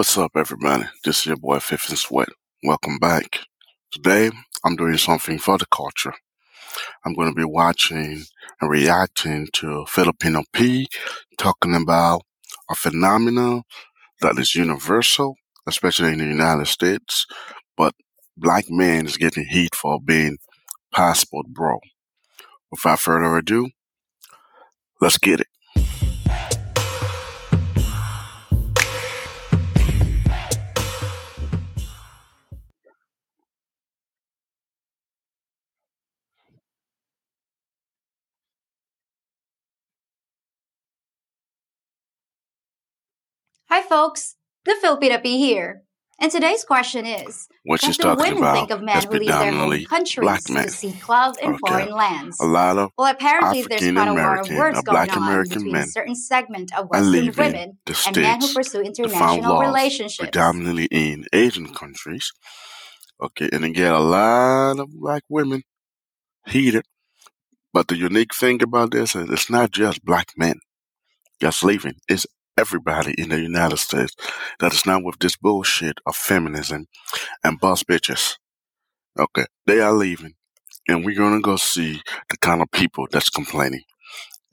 What's up, everybody? This is your boy Fifth and Sweat. Welcome back. Today, I'm doing something for the culture. I'm going to be watching and reacting to Filipino Pea talking about a phenomenon that is universal, especially in the United States, but black men is getting heat for being passport bro. Without further ado, let's get it. Hi, folks. The Filipina Pea here. And today's question is What she's do talking women about think of men who leave their home countries black men. to seek love in Okay. foreign lands? A lot of Well, apparently there's African quite a war of American words going black on American between men a certain segment of Western women and men who pursue international relationships. predominantly in Asian countries. Okay, and again, a lot of black women heated. But the unique thing about this is it's not just black men that's leaving. It's everybody in the United States that is not with this bullshit of feminism and boss bitches. Okay, they are leaving. And we're gonna go see the kind of people that's complaining.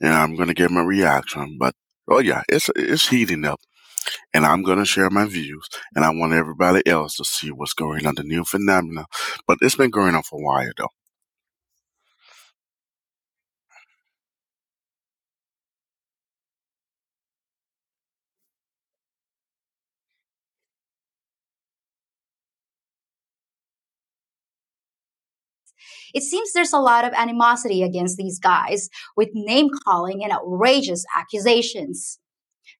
And I'm gonna give my reaction. But oh yeah, it's it's heating up. And I'm gonna share my views. And I want everybody else to see what's going on, the new phenomena. But it's been going on for a while though. It seems there's a lot of animosity against these guys with name calling and outrageous accusations.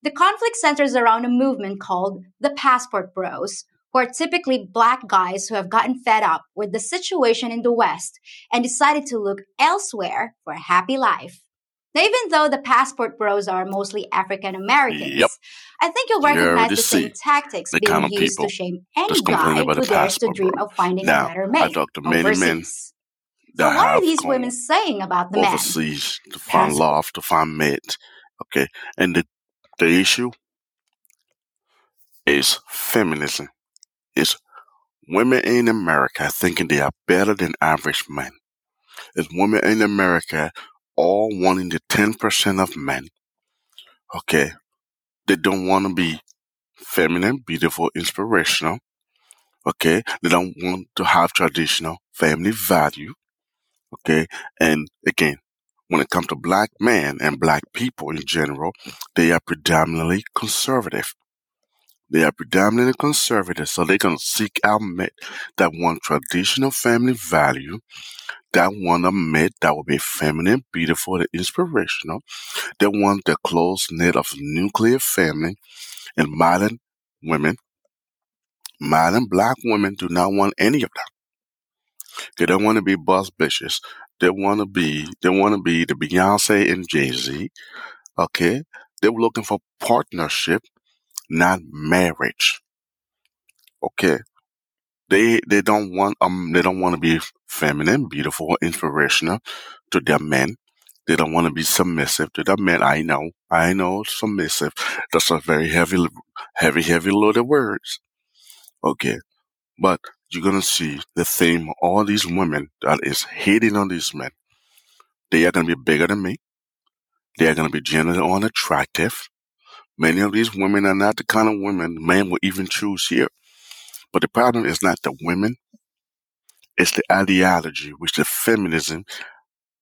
The conflict centers around a movement called the Passport Bros, who are typically black guys who have gotten fed up with the situation in the West and decided to look elsewhere for a happy life. Now, even though the Passport Bros are mostly African Americans, Yep. I think you'll recognize the same tactics the being used to shame any guy who dares to dream bro. of finding a Now, better I mate talked to many men overseas. So what are these women saying about the men? overseas to find Passport. love, to find mate. Okay, and the the issue is feminism. It's women in America thinking they are better than average men. It's women in America all wanting the ten percent of men. Okay, they don't want to be feminine, beautiful, inspirational. Okay, they don't want to have traditional family value. Okay, and again, when it comes to black men and black people in general, they are predominantly conservative. They are predominantly conservative, so they're gonna seek out men that want traditional family value, that want a that will be feminine, beautiful, and inspirational. They want the close knit of nuclear family, and modern women, modern black women do not want any of that. They don't want to be boss bitches. They want to be, they want to be the Beyonce and Jay Z. Okay, they're looking for partnership, not marriage. Okay, they they don't want um they don't want to be feminine, beautiful, inspirational to their men. They don't want to be submissive to their men. I know, I know, submissive. That's a very heavy, heavy, heavy loaded words. Okay, but you're gonna see the theme. All these women that is hating on these men. They are gonna be bigger than me. They are gonna be generally unattractive. Many of these women are not the kind of women men will even choose here. But the problem is not the women, it's the ideology, which the feminism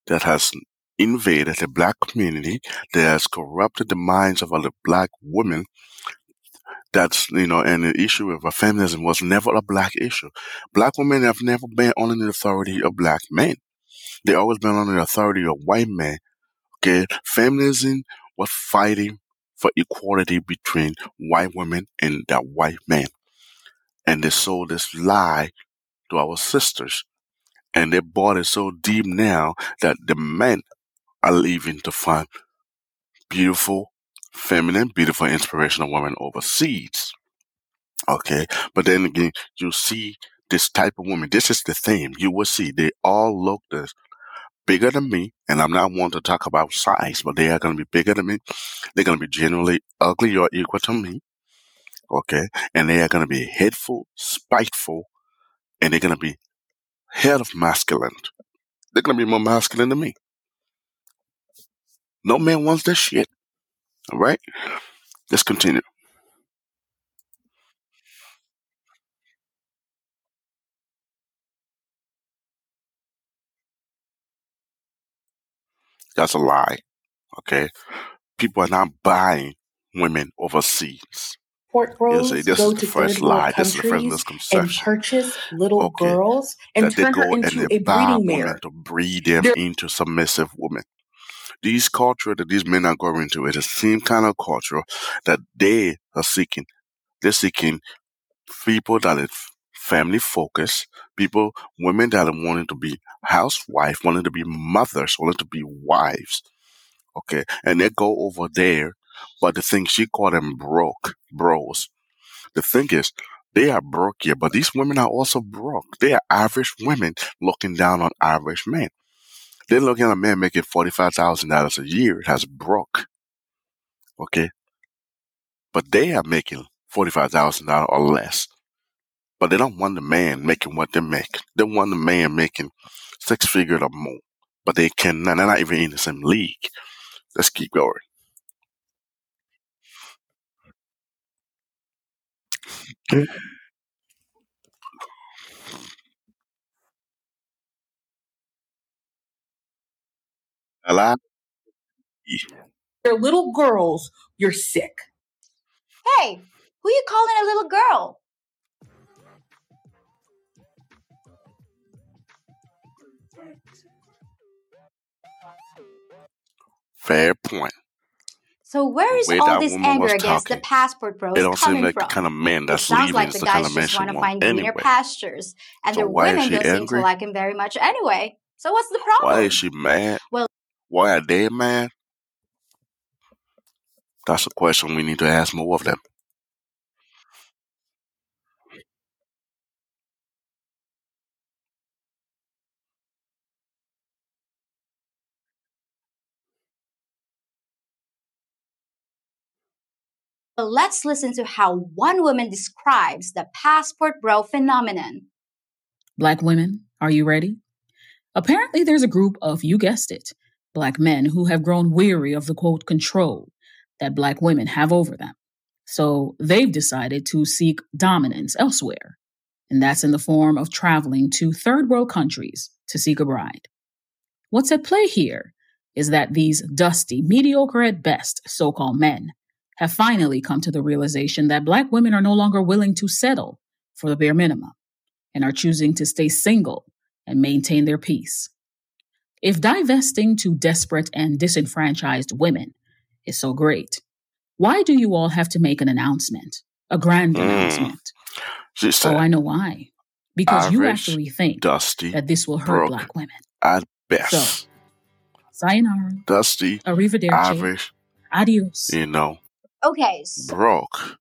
that has invaded the black community, that has corrupted the minds of other black women. That's, you know, and the issue of feminism was never a black issue. Black women have never been under the authority of black men. They always been under the authority of white men. Okay, feminism was fighting for equality between white women and that white man. And they sold this lie to our sisters. And they bought it so deep now that the men are leaving to find beautiful, feminine, beautiful, inspirational woman overseas. Okay. But then again, you see this type of woman. This is the theme. You will see they all look bigger than me. And I'm not one to talk about size, but they are going to be bigger than me. They're going to be generally ugly or equal to me. Okay, and they are going to be hateful, spiteful, and they're going to be head of masculine. They're going to be more masculine than me. No man wants this shit. All right, let's continue. That's a lie. Okay, people are not buying women overseas. Port You'll this go is the to first lie. This is the first countries and purchase little Okay. girls and that they turn her go and into they a buy breeding women mare. to breed them They're- into submissive women. These culture that these men are going into is the same kind of culture that they are seeking. They're seeking people that is family focused, people, women that are wanting to be housewife, wanting to be mothers, wanting to be wives. Okay, and they go over there, but the thing she called them broke bros. The thing is, they are broke here, but these women are also broke. They are average women looking down on average men. They're looking at a man making forty-five thousand dollars a year as broke. Okay, but they are making forty-five thousand dollars or less. But they don't want the man making what they make. They want the man making six figures or more. But they cannot. They're not even in the same league. Let's keep going. A lot. They're little girls. You're sick. Hey, who you calling a little girl? Fair point. So where is way all this anger was against the passport bros It don't seem coming like from? the kind of man it that's sounds leaving like is the the kind guys of just want to wants find greener anyway. pastures, and So the women don't seem to like him very much anyway. So what's the problem? Why is she mad? Well- Why are they mad? That's a question we need to ask more of them. But let's listen to how one woman describes the passport bro phenomenon. Black women, are you ready? Apparently, there's a group of, you guessed it, black men who have grown weary of the quote control that black women have over them. So they've decided to seek dominance elsewhere. And that's in the form of traveling to third world countries to seek a bride. What's at play here is that these dusty, mediocre at best so called men have finally come to the realization that black women are no longer willing to settle for the bare minimum and are choosing to stay single and maintain their peace. If divesting to desperate and disenfranchised women is so great, why do you all have to make an announcement, a grand Mm. announcement? She said, Oh, I know why. Because you actually think dusty that this will hurt black women. at best. So, Sayonara, dusty, arrivederci, average, adios. you know, Okay, so broke.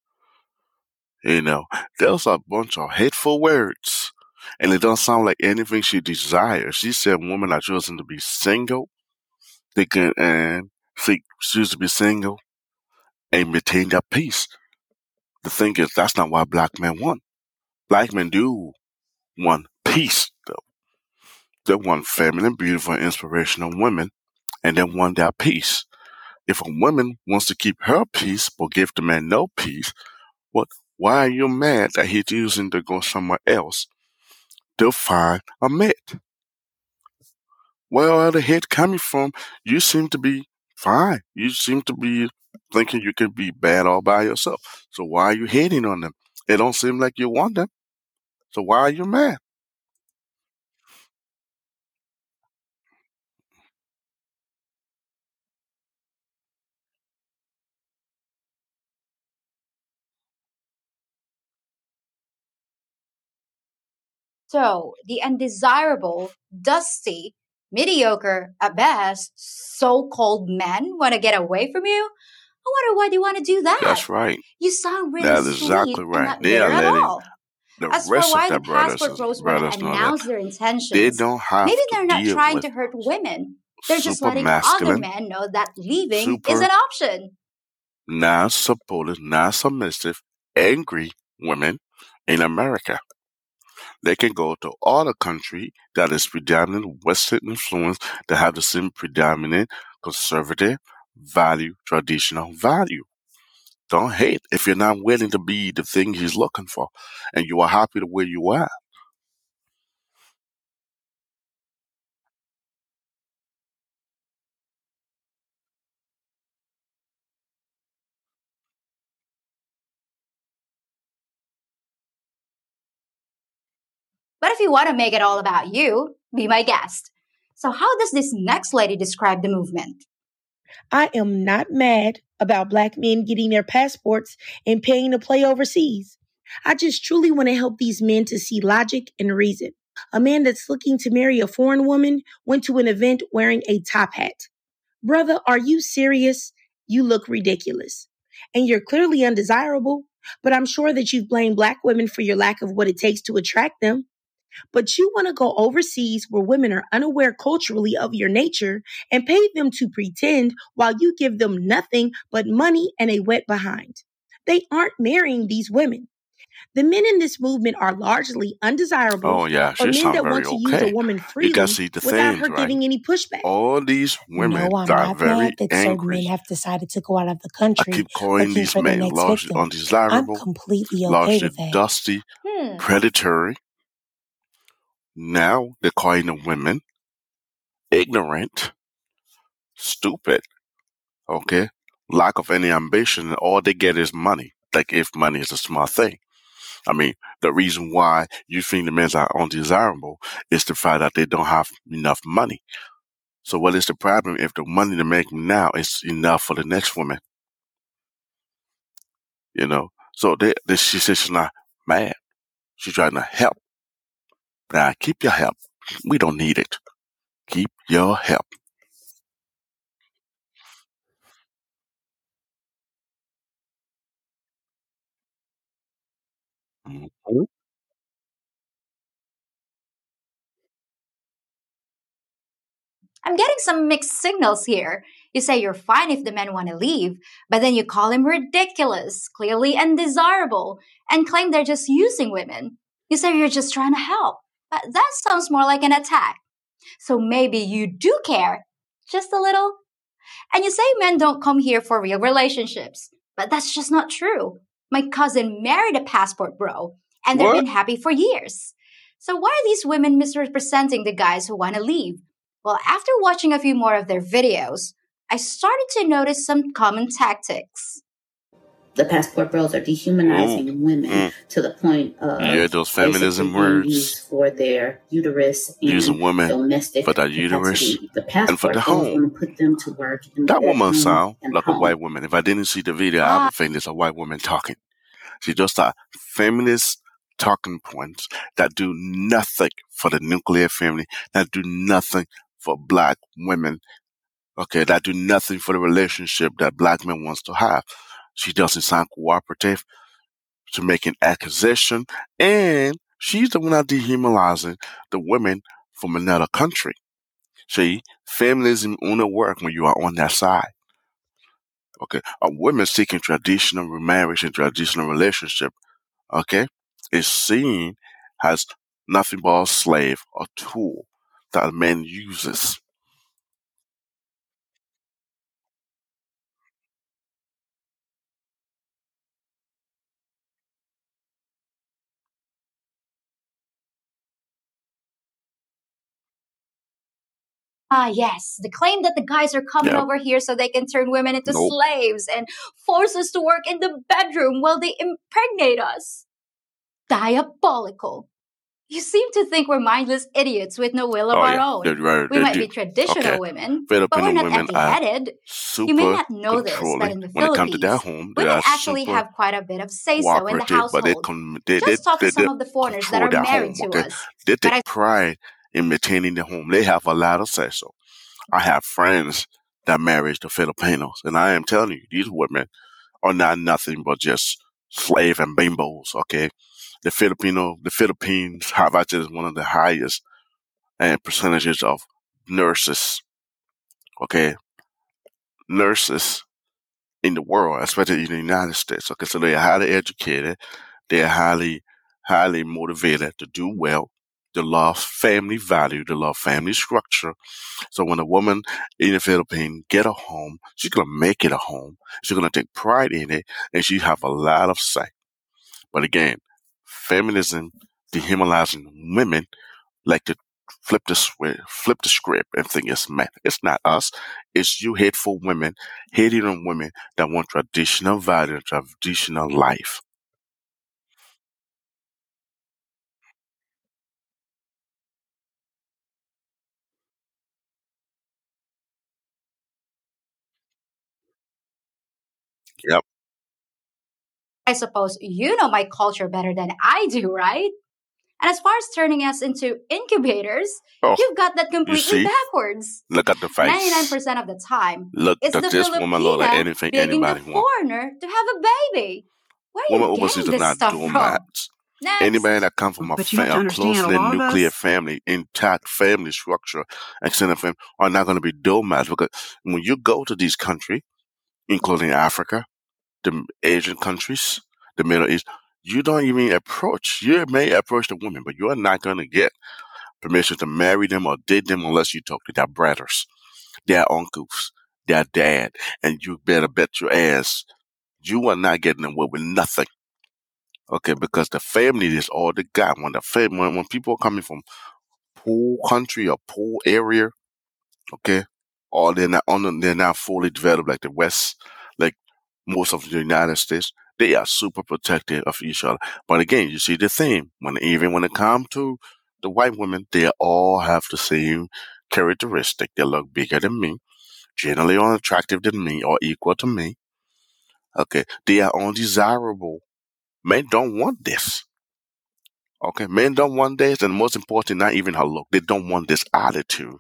You know, there's a bunch of hateful words. And it don't sound like anything she desires. She said women are choosing to be single. They can and she choose to be single and maintain their peace. The thing is that's not why black men want. Black men do want peace though. They want feminine, beautiful, inspirational women and they want their peace. If a woman wants to keep her peace but give the man no peace, what why are you mad that he's choosing to go somewhere else to find a mate? Where are the hate coming from? You seem to be fine. You seem to be thinking you can be bad all by yourself. So why are you hating on them? It don't seem like you want them. So why are you mad? So, the undesirable, dusty, mediocre, at best, so called men want to get away from you? I wonder why they want to do that. That's right. You sound really That is exactly right. They are letting. The As for why of the brothers passport and bros want brothers to know that announce their intentions, they don't have maybe they're not trying to hurt women. They're just letting other men know that leaving is an option. non supportive, non submissive, angry women in America. They can go to all the country that is predominant Western influence that have the same predominant conservative value, traditional value. Don't hate if you're not willing to be the thing he's looking for and you are happy the way you are. But if you want to make it all about you, be my guest. So, how does this next lady describe the movement? I am not mad about black men getting their passports and paying to play overseas. I just truly want to help these men to see logic and reason. A man that's looking to marry a foreign woman went to an event wearing a top hat. Brother, are you serious? You look ridiculous. And you're clearly undesirable, but I'm sure that you've blamed black women for your lack of what it takes to attract them. But you want to go overseas where women are unaware culturally of your nature and pay them to pretend while you give them nothing but money and a wet behind. They aren't marrying these women. The men in this movement are largely undesirable Oh yeah, or she men that sound want very to use a okay. woman You gotta freely see the without things, her right? giving any pushback. All these women No, I'm are not very mad that certain men have decided to go out of the country. I keep calling these for their men next largely victim. I'm completely okay largely with that. dusty, Hmm. predatory. Now they're calling the women ignorant, stupid, okay, lack of any ambition, and all they get is money. Like if money is a smart thing. I mean, the reason why you think the men are undesirable is the fact that they don't have enough money. So what is the problem if the money they make now is enough for the next woman? You know? So they, they she says she's not mad. She's trying to help. Now keep your help. We don't need it. Keep your help. Mhm. I'm getting some mixed signals here. You say you're fine if the men want to leave, but then you call him ridiculous, clearly undesirable, and claim they're just using women. You say you're just trying to help, Uh, that sounds more like an attack. So maybe you do care, just a little. And you say men don't come here for real relationships, but that's just not true. My cousin married a passport bro, and they've What? been happy for years. So why are these women misrepresenting the guys who want to leave? Well, after watching a few more of their videos, I started to notice some common tactics. The passport bros are dehumanizing women Mm. to the point of hear those feminism words? for their uterus and Using women domestic for their uterus. The and for the home. put them to work That woman sound like a white woman. If I didn't see the video, I Ah, would think it's a white woman talking. She just a feminist talking points that do nothing for the nuclear family, that do nothing for black women, okay, that do nothing for the relationship that black men wants to have. She doesn't sound cooperative to make an accusation, and she's the one that dehumanizing the women from another country. See, feminism only work when you are on that side. Okay, a woman seeking traditional remarriage and traditional relationship, okay, is seen as nothing but a slave, a tool that a man uses. Ah, yes, the claim that the guys are coming Yep. over here so they can turn women into Nope. slaves and force us to work in the bedroom while they impregnate us. Diabolical. You seem to think we're mindless idiots with no will of Oh our yeah, own. they, right, We might be traditional Okay, women, but we're not women empty are headed. You may not know this, but in the When it comes to their home, they women actually have quite a bit of say so in the cooperative, but they household. con- they, they, Just talk they, to some of the foreigners that are married home. to Okay, us. they take pride in maintaining their home. They have a lot of say so. I have friends that married to Filipinos, and I am telling you, these women are not nothing but just slave and bimbos. Okay, the Filipino, the Philippines have actually one of the highest and percentages of nurses. Okay, nurses in the world, especially in the United States. Okay, so they're highly educated, they're highly, highly motivated to do well. They love family value, they love family structure. So when a woman in the Philippines get a home, she's gonna make it a home. She's gonna take pride in it, and she have a lot of say. But again, feminism dehumanizing women like to flip the swi- flip the script and think it's men. It's not us. It's you hateful women hating on women that want traditional value traditional life. Yep. I suppose you know my culture better than I do, right? And as far as turning us into incubators, Oh, you've got that completely backwards. look at the face. 99% of the time, Look, it's the this woman look like Filipina anything begging the anybody want? foreigner to have a baby. Where are Women you overseas getting are this not stuff doing from? that. Next. Anybody that comes from a, But you fa- to a understand, a closely nuclear us- family, intact family structure, extended family, are not going to be doormats because when you go to these countries, including Africa, the Asian countries, the Middle East, you don't even approach. You may approach the women, but you are not going to get permission to marry them or date them unless you talk to their brothers, their uncles, their dad, and you better bet your ass you are not getting away with nothing. Okay, because the family is all the got. When the fam- when, when people are coming from poor country or poor area, okay, or they're not on, they're not fully developed like the West, most of the United States. They are super protective of each other. But again, you see the theme when even when it comes to the white women, they all have the same characteristic. They look bigger than me, generally more attractive than me, or equal to me. Okay, they are undesirable. Men don't want this. Okay, men don't want this, and most important, not even her look. They don't want this attitude,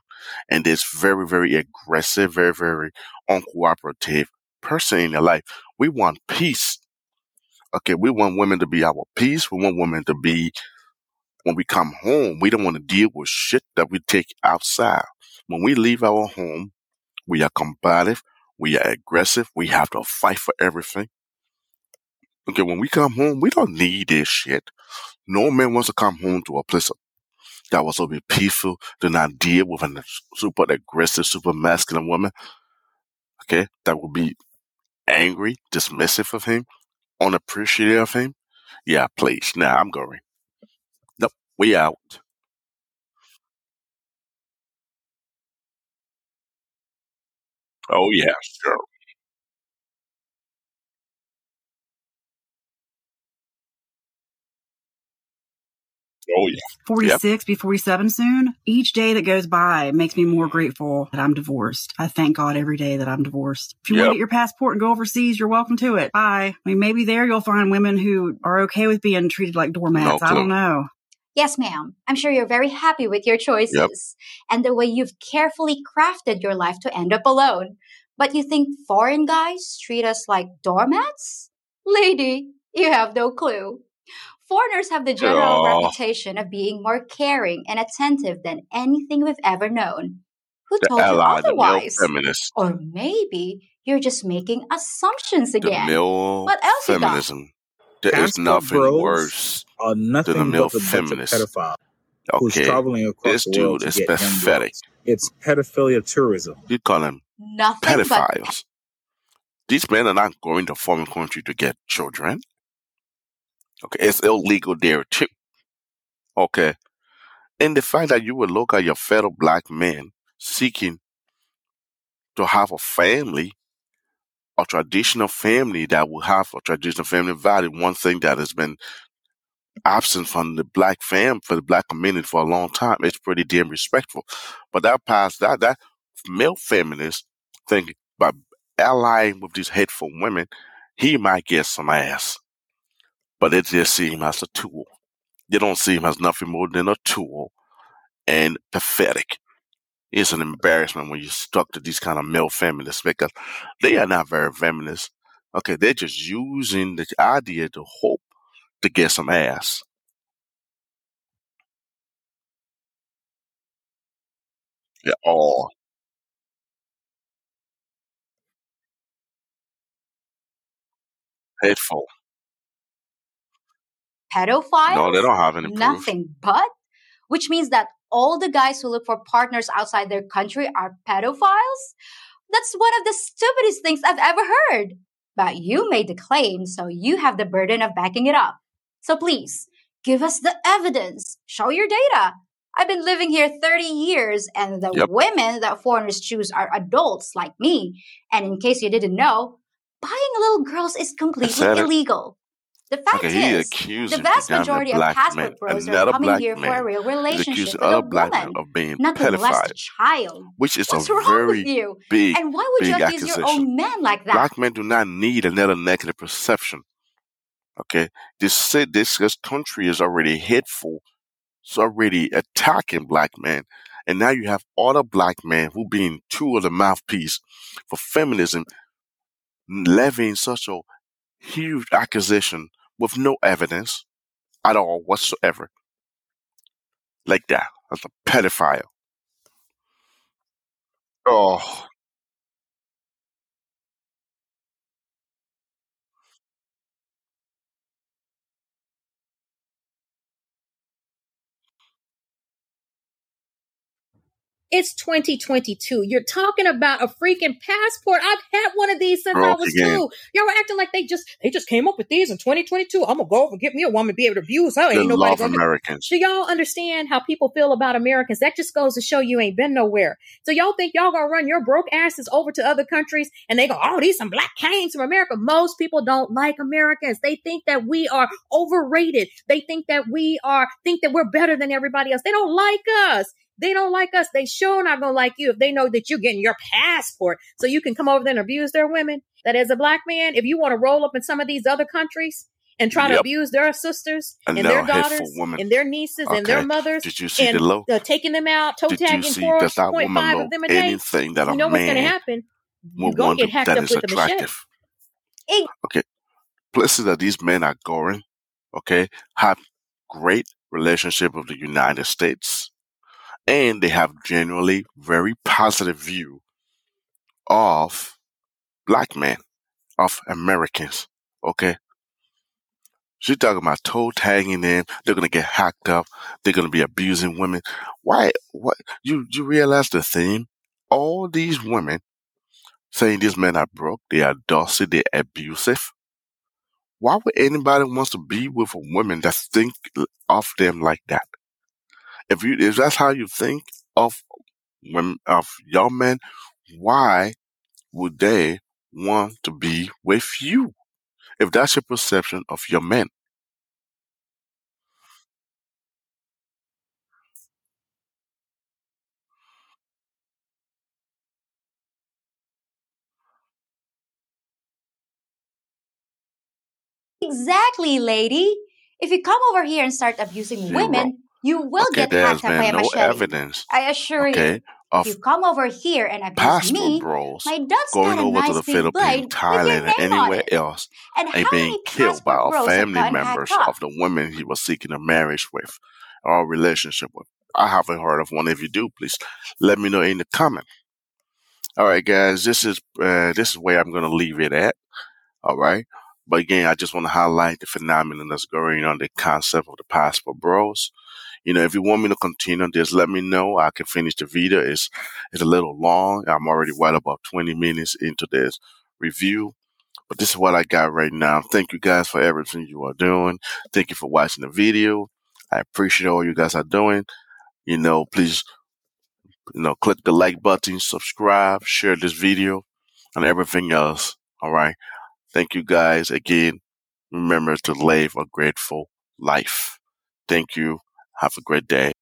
and it's very, very aggressive, very, very uncooperative person in their life. We want peace. Okay, we want women to be our peace. We want women to be when we come home. We don't want to deal with shit that we take outside. When we leave our home, we are combative. We are aggressive. We have to fight for everything. Okay, when we come home, we don't need this shit. No man wants to come home to a place that was so peaceful, to not deal with a super aggressive, super masculine woman. Okay, that would be angry, dismissive of him, unappreciative of him. Yeah, please. Now I'm going. Nope, we out. Oh yeah, sure. Oh yeah. 46, be 47 soon. Each day that goes by makes me more grateful that I'm divorced. I thank God every day that I'm divorced. If you want to get your passport and go overseas, you're welcome to it. Bye. I mean, maybe there you'll find women who are okay with being treated like doormats. I don't know. Yes, ma'am. I'm sure you're very happy with your choices and the way you've carefully crafted your life to end up alone. But you think foreign guys treat us like doormats? Lady, you have no clue. Foreigners have the general Aw. reputation of being more caring and attentive than anything we've ever known. Who The told you ally, the male otherwise? Or maybe you're just making assumptions the again. male What else you got? feminism. There is nothing bros worse are nothing than a male but a bunch of feminist. pedophiles who's Okay, traveling across this the world dude is pathetic. It's pedophilia tourism. You call them Nothing but pedophiles. These men are not going to foreign country to get children. Okay, it's illegal there too. Okay, and the fact that you would look at your fellow black men seeking to have a family, a traditional family that will have a traditional family value, one thing that has been absent from the black fam for the black community for a long time. It's pretty damn respectful. But that past that that male feminist think by allying with these hateful women, he might get some ass. But they just see him as a tool. They don't see him as nothing more than a tool and pathetic. It's an embarrassment when you're stuck to these kind of male feminists because they are not very feminist. Okay, they're just using the idea to hope to get some ass. Yeah, oh, hateful. Pedophiles? No, they don't have any proof. Nothing but? Which means that all the guys who look for partners outside their country are pedophiles? That's one of the stupidest things I've ever heard. But you made the claim, so you have the burden of backing it up. So please, give us the evidence. Show your data. I've been living here 30 years, and the Yep. women that foreigners choose are adults like me. And in case you didn't know, buying little girls is completely illegal. The fact Okay, he is, the vast majority of black passport man, bros are coming here for man a real relationship with a other black men woman, of being not pedophile, a child. which is What's a wrong very with you? big, And why would you abuse your accusation. own men like that? Black men do not need another negative perception. Okay, this this this country is already hateful. It's already attacking black men, and now you have other black men who being two of the mouthpiece for feminism, levying such a huge accusation with no evidence at all whatsoever, like that. That's a pedophile. Oh, It's 2022. You're talking about a freaking passport. I've had one of these since I was two. Y'all were acting like they just they just came up with these in 2022. I'm gonna go over and get me a woman, be able to abuse her. Ain't nobody love gonna. Americans. Do y'all understand how people feel about Americans? That just goes to show you ain't been nowhere. So y'all think y'all gonna run your broke asses over to other countries and they go, oh, these some black canes from America. Most people don't like Americans. They think that we are overrated. They think that we are think that we're better than everybody else. They don't like us. They don't like us. They sure not gonna like you if they know that you're getting your passport so you can come over there and abuse their women. That as a black man, if you want to roll up in some of these other countries and try to abuse their sisters and Another their daughters and their nieces and their mothers Did you see the and low? uh, taking them out, toe tagging four point five of them a day. anything that You a know what's gonna happen? You're gonna get hacked up with the machete. attractive? Okay, places that these men are going, okay, have great relationship with the United States, and they have generally very positive view of black men, of Americans. Okay, she's talking about toe tagging them. They're gonna get hacked up. They're gonna be abusing women. Why? What? You you realize the theme? All these women saying these men are broke, they are dusty, they're abusive. Why would anybody wants to be with a woman that think of them like that? If you if that's how you think of women of young men, why would they want to be with you? If that's your perception of your men. Exactly, lady. If you come over here and start abusing women, you will Okay, get there has hacked by a no machete. evidence, I assure okay, you. you come over here and abuse passport me, bros my dad's going over to nice the big Philippines, blade with your Thailand, and anywhere else And and being killed by our family members of the women he was seeking a marriage with or a relationship with. I haven't heard of one. If you do, please let me know in the comment. All right, guys, this is uh, this is where I'm going to leave it at. All right, but again, I just want to highlight the phenomenon that's going on, the concept of the passport bros. You know, if you want me to continue this, let me know. I can finish the video. It's it's a little long. I'm already well about 20 minutes into this review. But this is what I got right now. Thank you guys for everything you are doing. Thank you for watching the video. I appreciate all you guys are doing. You know, please, you know, click the like button, subscribe, share this video, and everything else. All right. Thank you guys again. Remember to live a grateful life. Thank you. Have a great day.